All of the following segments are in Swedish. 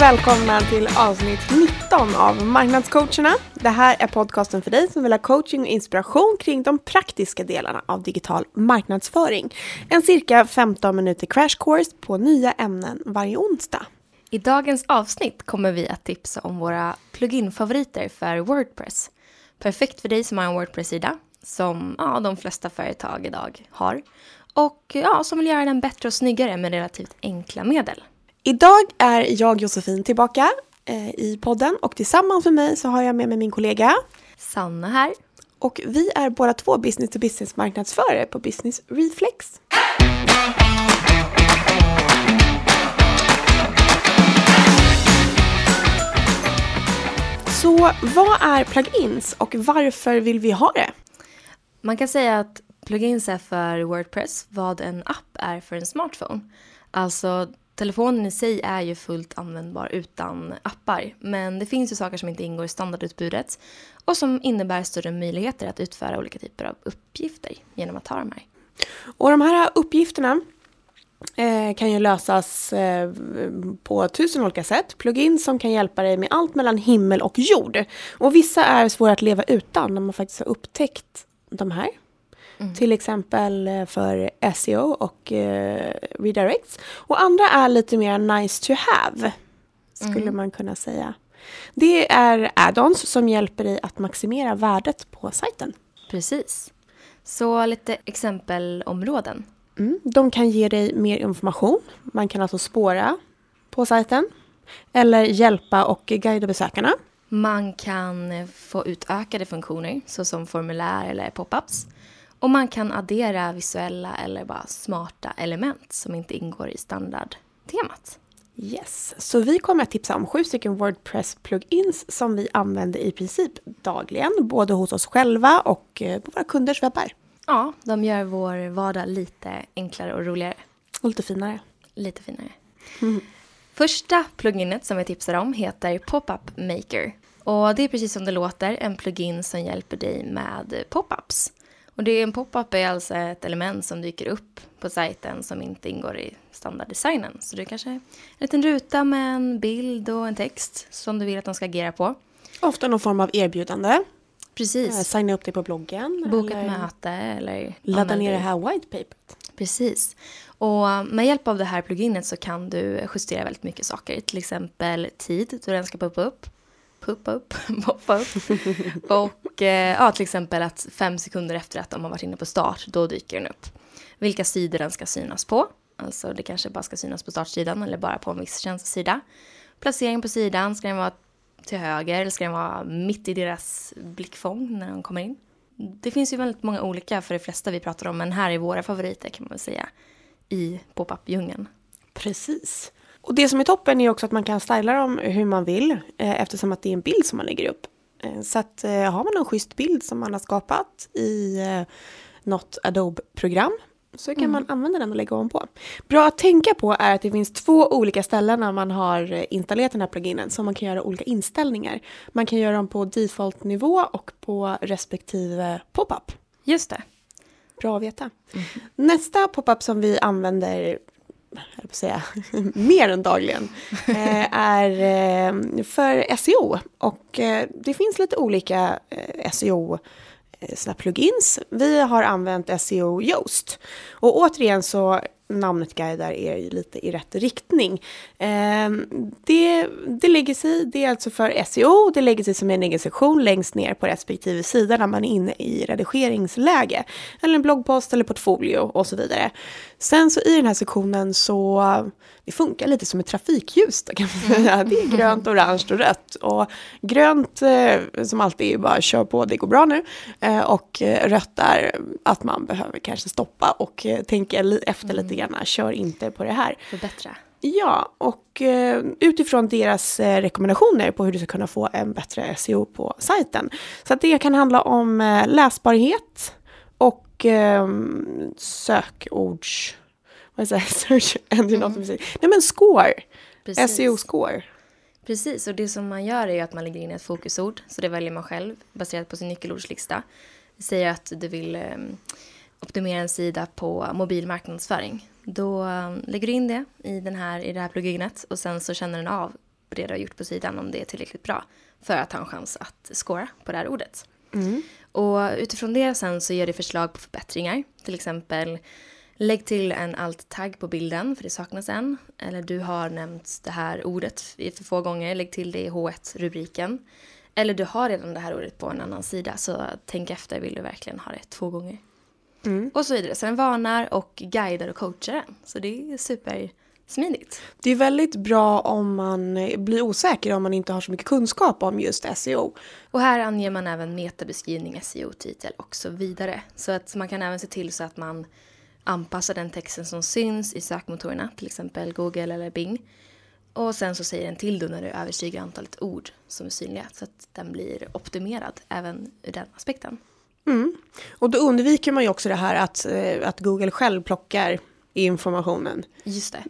välkomna till avsnitt 19 av Marknadscoacherna. Det här är podcasten för dig som vill ha coaching och inspiration kring de praktiska delarna av digital marknadsföring. En cirka 15 minuter crash course på nya ämnen varje onsdag. I dagens avsnitt kommer vi att tipsa om våra plugin-favoriter för Wordpress. Perfekt för dig som har en Wordpress-sida, som ja, de flesta företag idag har. Och ja, som vill göra den bättre och snyggare med relativt enkla medel. Idag är jag Josefin tillbaka eh, i podden och tillsammans med mig så har jag med mig min kollega Sanna här. och vi är båda två business to business marknadsförare på Business Reflex. Så vad är plugins och varför vill vi ha det? Man kan säga att plugins är för Wordpress vad en app är för en smartphone. Alltså telefonen i sig är ju fullt användbar utan appar. Men det finns ju saker som inte ingår i standardutbudet och som innebär större möjligheter att utföra olika typer av uppgifter genom att ha de här. Och de här uppgifterna eh, kan ju lösas eh, på tusen olika sätt. Plugins som kan hjälpa dig med allt mellan himmel och jord. Och vissa är svåra att leva utan när man faktiskt har upptäckt de här. Mm. Till exempel eh, för SEO och eh, redirects. Och andra är lite mer nice to have. Skulle Mm. man kunna säga. Det är add-ons som hjälper dig att maximera värdet på sajten. Precis. Så lite exempelområden. Mm. De kan ge dig mer information. Man kan alltså spåra på sajten. Eller hjälpa och guida besökarna. Man kan få utökade funktioner såsom formulär eller pop-ups. Och man kan addera visuella eller bara smarta element som inte ingår i standardtemat. Yes, så vi kommer att tipsa om sju stycken Wordpress-plugins som vi använder i princip dagligen. Både hos oss själva och eh, på våra kunders webbar. Ja, de gör vår vardag lite enklare och roligare. Och lite finare. Lite finare. Första pluginet som vi tipsar om heter Pop-up Maker. Och det är precis som det låter, en plugin som hjälper dig med pop-ups. Och det är en pop-up är alltså ett element som dyker upp på sajten som inte ingår i standarddesignen. Så det är kanske en liten ruta med en bild och en text som du vill att de ska agera på. Ofta någon form av erbjudande. Eh, Precis. signa upp dig på bloggen. Boka eller ett möte eller Ladda ner det här whitepaperet. Precis. Och med hjälp av det här pluginet så kan du justera väldigt mycket saker. Till exempel tid då den ska poppa upp. Poppa upp, poppa upp. Och Eh, ja, till exempel att fem sekunder efter att de har varit inne på start, då dyker den upp. Vilka sidor den ska synas på. Alltså det kanske bara ska synas på startsidan eller bara på en viss tjänstesida. Placering på sidan, ska den vara till höger eller ska den vara mitt i deras blickfång när de kommer in? Det finns ju väldigt många olika för de flesta vi pratar om, men här är våra favoriter kan man väl säga i pop-up-djungeln. Precis. Och det som är toppen är också att man kan styla dem hur man vill eh, eftersom att det är en bild som man lägger upp. Eh, så att eh, har man en schysst bild som man har skapat i eh, något Adobe-program så kan man använda den och lägga om på. Bra att tänka på är att det finns två olika ställen när man har installerat den här pluginen som man kan göra olika inställningar. Man kan göra dem på default-nivå och på respektive pop-up. Just det. Bra att veta. Nästa pop-up som vi använder, jag säga, mer än dagligen, eh, är eh, för SEO. Och eh, det finns lite olika eh, SEO eh, såna plugins. Vi har använt SEO Yoast. Och återigen så namnet guidar er lite i rätt riktning. Eh, det, det lägger sig, det är alltså för SEO, det lägger sig som en egen sektion längst ner på respektive sida när man är inne i redigeringsläge. Eller en bloggpost eller portfolio och så vidare. Sen så i den här sektionen så, det funkar lite som ett trafikljus då kan man säga. Det är grönt, orange och rött. Och grönt eh, som alltid är bara kör på, det går bra nu. Eh, och eh, rött är att man behöver kanske stoppa och tänka efter lite grann. Kör inte på det här. Förbättra. Ja, och eh, utifrån deras eh, rekommendationer på hur du ska kunna få en bättre SEO på sajten. Så att det kan handla om eh, läsbarhet och sökords... Vad säger jag? Search engine optimization. Nej men score! Precis. SEO-score. Precis, och det som man gör är att man lägger in ett fokusord, så det väljer man själv baserat på sin nyckelordslista. Säger att du vill eh, optimera en sida på mobil marknadsföring. Då eh, lägger du in det i, den här, i det här pluginet och sen så känner den av det du har gjort på sidan om det är tillräckligt bra för att ha en chans att scora på det här ordet. Mm. Och utifrån det sen så ger det förslag på förbättringar. Till exempel lägg till en alt-tagg på bilden för det saknas en. Eller du har nämnt det här ordet för få gånger, lägg till det i H1-rubriken. Eller du har redan det här ordet på en annan sida så tänk efter, vill du verkligen ha det två gånger? Mm. Och så vidare. Så den varnar och guidar och coachar den. Så det är supersmidigt. Det är väldigt bra om man blir osäker om man inte har så mycket kunskap om just SEO. Och här anger man även metabeskrivning, SEO-titel och så vidare. Så att man kan även se till så att man anpassar den texten som syns i sökmotorerna, till exempel Google eller Bing. Och sen så säger den till då när du överstiger antalet ord som är synliga så att den blir optimerad även ur den aspekten. Mm. Och då undviker man ju också det här att, eh, att Google själv plockar informationen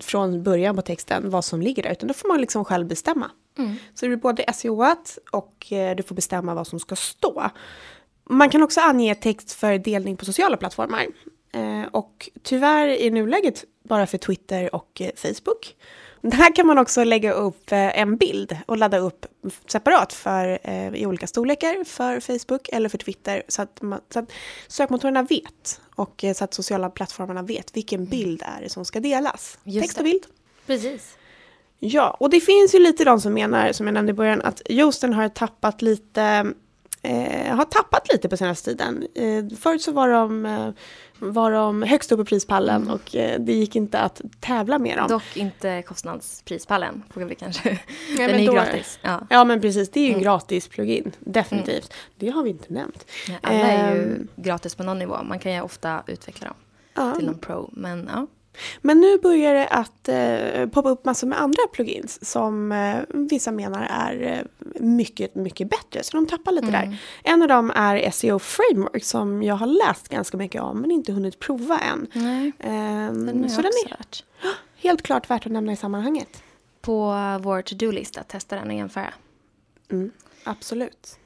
från början på texten, vad som ligger där, utan då får man liksom själv bestämma. Mm. Så det blir både SEOat och eh, du får bestämma vad som ska stå. Man kan också ange text för delning på sociala plattformar. Eh, och tyvärr i nuläget bara för Twitter och Facebook. Där kan man också lägga upp eh, en bild och ladda upp separat för, eh, i olika storlekar för Facebook eller för Twitter så att, man, så att sökmotorerna vet och eh, så att sociala plattformarna vet vilken bild är det som ska delas. Just Text och det. bild. Precis. Ja, och det finns ju lite de som menar, som jag nämnde i början, att Yoasten har tappat lite eh, har tappat lite på senaste tiden. Eh, förut så var de, eh, var de högst upp på prispallen Mm. och eh, det gick inte att tävla med dem. Dock inte kostnadsprispallen, får vi kanske. Ja, Den men är ju gratis. Ja. Ja men precis, det är ju Mm. gratis plugin, definitivt. Det har vi inte nämnt. Ja, Alla är ju Ehm. gratis på någon nivå. Man kan ju ofta utveckla dem till någon pro. Men ja, Men nu börjar det att eh, poppa upp massor med andra plugins som eh, vissa menar är eh, mycket, mycket bättre. Så de tappar lite Mm. där. En av dem är SEO Framework som jag har läst ganska mycket om men inte hunnit prova än. nej, Ehm, den så den är hört. helt klart värt att nämna i sammanhanget. På vår to-do-lista, testa den och jämföra. Mm, absolut.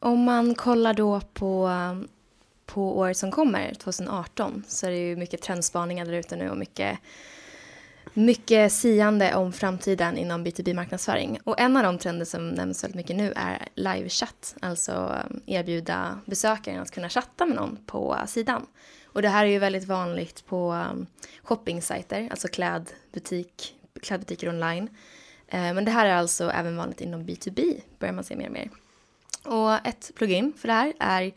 Om man kollar då på, på året som kommer, 2018, så är det ju mycket trendspaningar där ute nu och mycket, mycket siande om framtiden inom B2B-marknadsföring. Och en av de trender som nämns väldigt mycket nu är livechatt, alltså eh, erbjuda besökaren att kunna chatta med någon på sidan. Och det här är ju väldigt vanligt på eh, shoppingsajter, alltså klädbutik, klädbutiker online. Eh, men det här är alltså även vanligt inom B2B, börjar man se mer och mer. Och ett plugin för det här är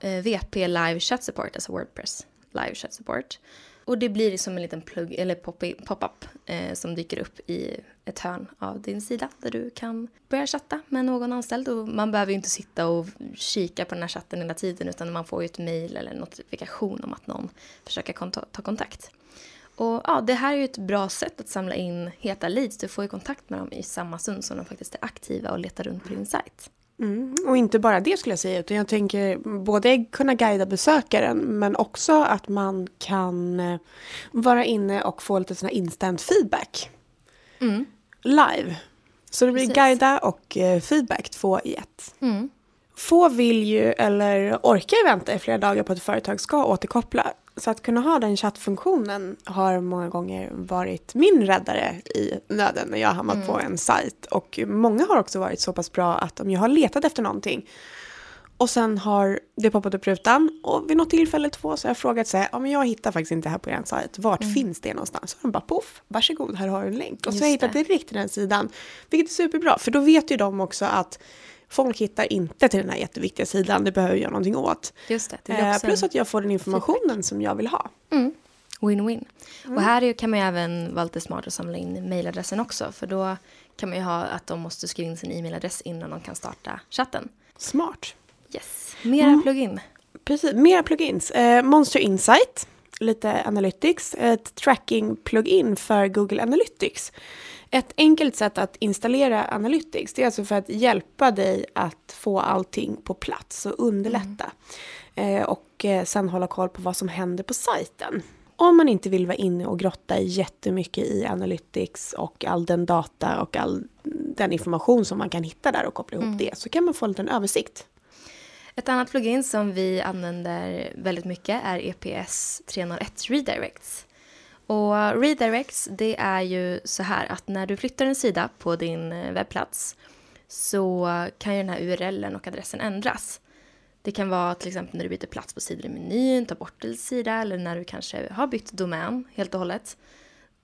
Eh, VP Live Chat Support, alltså Wordpress Live Chat Support. Och det blir som en liten plugg, eller pop-up eh, som dyker upp i ett hörn av din sida där du kan börja chatta med någon anställd. Och man behöver ju inte sitta och kika på den här chatten hela tiden utan man får ju ett mail eller en notifikation om att någon försöker kont ta kontakt. Och ja, det här är ju ett bra sätt att samla in heta leads. Du får ju kontakt med dem i samma stund som de faktiskt är aktiva och letar runt på din sajt. Mm. Och inte bara det skulle jag säga, utan jag tänker både kunna guida besökaren men också att man kan eh, vara inne och få lite sån här instant feedback Mm. live. Så det blir Precis. guida och eh, feedback två i ett. Mm. Få vill ju eller orkar vänta i flera dagar på att ett företag ska återkoppla. Så att kunna ha den chattfunktionen har många gånger varit min räddare i nöden när jag har hamnat på en sajt. Och många har också varit så pass bra att om jag har letat efter någonting och sen har det poppat upp rutan och vid något tillfälle två så har jag frågat så här, ja men jag hittar faktiskt inte det här på er sajt, vart finns det någonstans? Så de bara poff, varsågod, här har du en länk. Och så har jag Just hittat det. direkt till den sidan, vilket är superbra, för då vet ju de också att folk hittar inte till den här jätteviktiga sidan, det behöver jag göra någonting åt. Just det. det Eh, plus att jag får den informationen som jag vill ha. Mm. Win-win. Och här kan man ju även vara lite smart och samla in mailadressen också. För då kan man ju ha att de måste skriva in sin e-mailadress innan de kan starta chatten. Smart. Yes. Mera Mm. plugin. Precis, mera plugins. Eh, Monster Insight, lite Analytics, ett tracking-plugin för Google Analytics. Ett enkelt sätt att installera Analytics, det är alltså för att hjälpa dig att få allting på plats och underlätta. Eh, och eh, sen hålla koll på vad som händer på sajten. Om man inte vill vara inne och grotta jättemycket i Analytics och all den data och all den information som man kan hitta där och koppla ihop det, så kan man få en liten översikt. Ett annat plugin som vi använder väldigt mycket är EPS 301 Redirects. Och redirects, det är ju så här att när du flyttar en sida på din eh, webbplats så kan ju den här URLen och adressen ändras. Det kan vara till exempel när du byter plats på sidor i menyn, tar bort en sida eller när du kanske har bytt domän helt och hållet.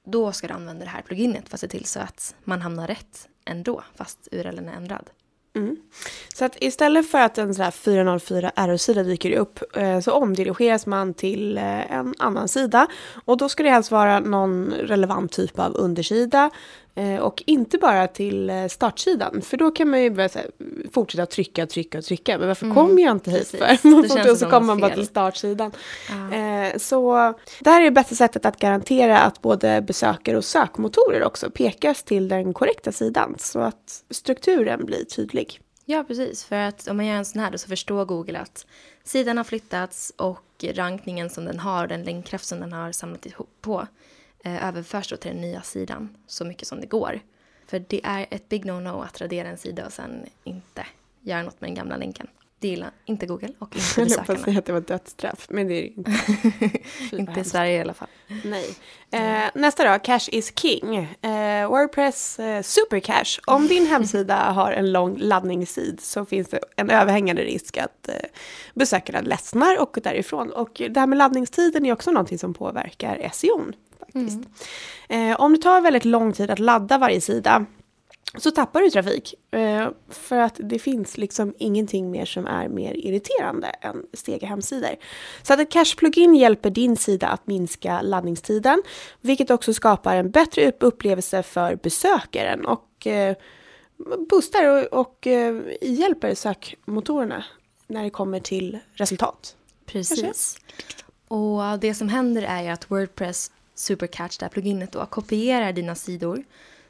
Då ska du använda det här pluginet för att se till så att man hamnar rätt ändå fast URLen är ändrad. Mm. Så att istället för att en sån här 404 RO-sida dyker upp eh, så omdirigeras man till eh, en annan sida. Och då ska det helst vara någon relevant typ av undersida och inte bara till eh, startsidan, för då kan man ju börja här, fortsätta trycka, trycka och trycka. Men varför mm, kommer jag inte hit för? och så kommer man bara till startsidan. Ah. Eh, så det här är det bästa sättet att garantera att både besökare och sökmotorer också pekas till den korrekta sidan. Så att strukturen blir tydlig. Ja, precis. För att om man gör en sån här då så förstår Google att sidan har flyttats och rankningen som den har, den länkkraft som den har samlat ihop på eh, överförs då till den nya sidan så mycket som det går. För det är ett big no-no att radera en sida och sen inte göra något med den gamla länken. Det gillar inte Google och inte besökarna. Jag säga att det var dödsstraff, men det är det inte. inte i Sverige i alla fall. Nej. Eh, nästa då, Cache is King. Eh, Wordpress eh, Supercache. Om din hemsida har en lång laddningstid så finns det en överhängande risk att eh, besökarna ledsnar och därifrån. Och det här med laddningstiden är också någonting som påverkar SEO faktiskt. Mm. Eh, om det tar väldigt lång tid att ladda varje sida så tappar du trafik. Eh, för att det finns liksom ingenting mer som är mer irriterande än stega hemsidor. Så att ett cache-plugin hjälper din sida att minska laddningstiden, vilket också skapar en bättre upplevelse för besökaren och eh, boostar och, och eh, hjälper sökmotorerna när det kommer till resultat. Precis. Kanske? Och det som händer är ju att Wordpress Supercatch, det här pluginet då, kopierar dina sidor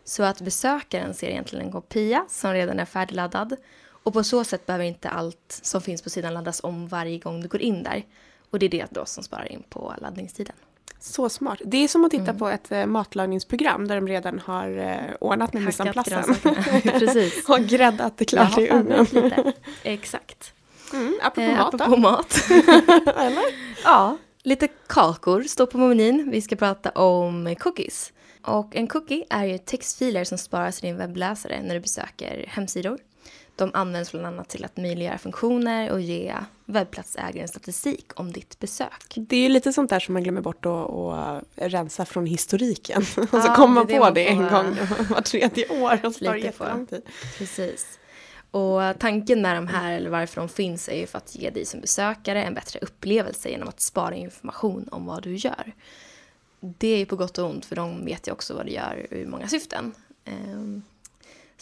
så att besökaren ser egentligen en kopia som redan är färdigladdad och på så sätt behöver inte allt som finns på sidan laddas om varje gång du går in där. Och det är det då som sparar in på laddningstiden. Så smart. Det är som att titta mm. på ett eh, matlagningsprogram där de redan har eh, ordnat med misanplassen. Precis. och gräddat det klart i ugnen. Exakt. Mm, apropå eh, mat apropå mat. Eller? Ja, Lite kakor står på menyn. Vi ska prata om cookies. Och en cookie är ju textfiler som sparas i din webbläsare när du besöker hemsidor. De används bland annat till att möjliggöra funktioner och ge webbplatsägaren statistik om ditt besök. Det är ju lite sånt där som man glömmer bort att, att rensa från historiken. och så kommer man på det en gång var tredje år och så tar det jättelång tid. Precis. Och tanken med de här, eller varför de finns, är ju för att ge dig som besökare en bättre upplevelse genom att spara information om vad du gör. Det är ju på gott och ont, för de vet ju också vad det gör ur många syften. Um,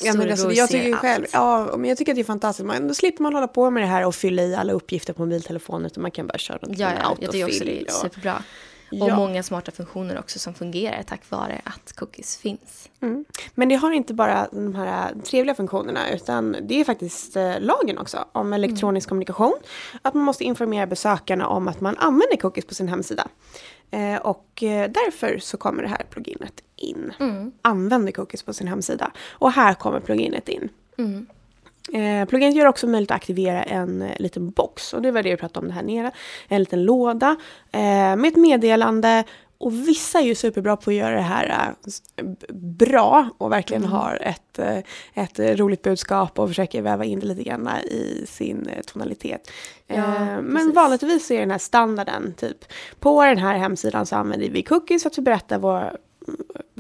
Ja, men alltså, jag tycker själv, ja, men jag tycker att det är fantastiskt. Man, då slipper man hålla på med det här och fylla i alla uppgifter på mobiltelefonen utan man kan bara köra något ja, ja, jag tycker också det är superbra. Ja. Och många smarta funktioner också som fungerar tack vare att cookies finns. Mm. Men det har inte bara de här trevliga funktionerna utan det är faktiskt eh, lagen också om elektronisk mm. kommunikation. Att man måste informera besökarna om att man använder cookies på sin hemsida. Eh, och eh, därför så kommer det här pluginet in. Mm. Använder cookies på sin hemsida. Och här kommer pluginet in. Mm. Eh, pluginet gör också möjligt att aktivera en eh, liten box och det var det vi pratade om det här nere. En liten låda eh, med ett meddelande och vissa är ju superbra på att göra det här äh, bra och verkligen mm. har ett, äh, ett roligt budskap och försöker väva in det lite grann i sin äh, tonalitet. Ja, eh, men vanligtvis är den här standarden typ på den här hemsidan så använder vi cookies för att berätta vår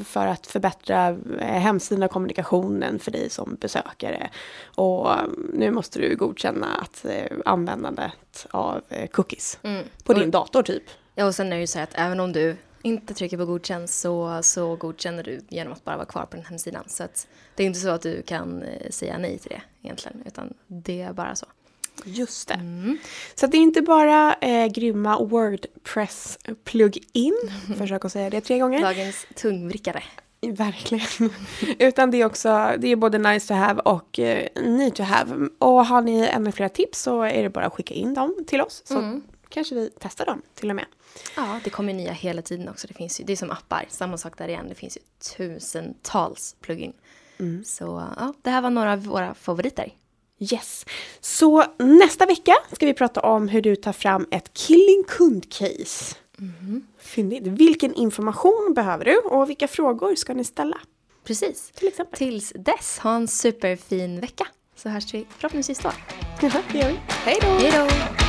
för att förbättra eh, hemsidan och kommunikationen för dig som besökare. Och mm, nu måste du godkänna att eh, användandet av eh, cookies mm. på din dator typ. Ja, och sen är det ju så att även om du inte trycker på godkänn så, så godkänner du genom att bara vara kvar på den hemsidan. Så att det är inte så att du kan säga nej till det egentligen, utan det är bara så. Just det. Mm. Så det är inte bara eh, grymma Wordpress plug-in, mm. försök att säga det tre gånger. Dagens tungvrickare. Verkligen. Utan det är också, det är både nice to have och eh, need to have. Och har ni ännu fler tips så är det bara att skicka in dem till oss. Så mm. kanske vi testar dem till och med. Ja, det kommer nya hela tiden också. Det, finns ju, det är som appar, samma sak där igen. Det finns ju tusentals plugin. Mm. Så ja, det här var några av våra favoriter. Yes. Så nästa vecka ska vi prata om hur du tar fram ett killing kund-case. Mm. Fyndigt. Vilken information behöver du och vilka frågor ska ni ställa? Precis. Till exempel. Tills dess, ha en superfin vecka. Så hörs vi förhoppningsvis då. Jaha, det gör vi. Hej då! Hej då!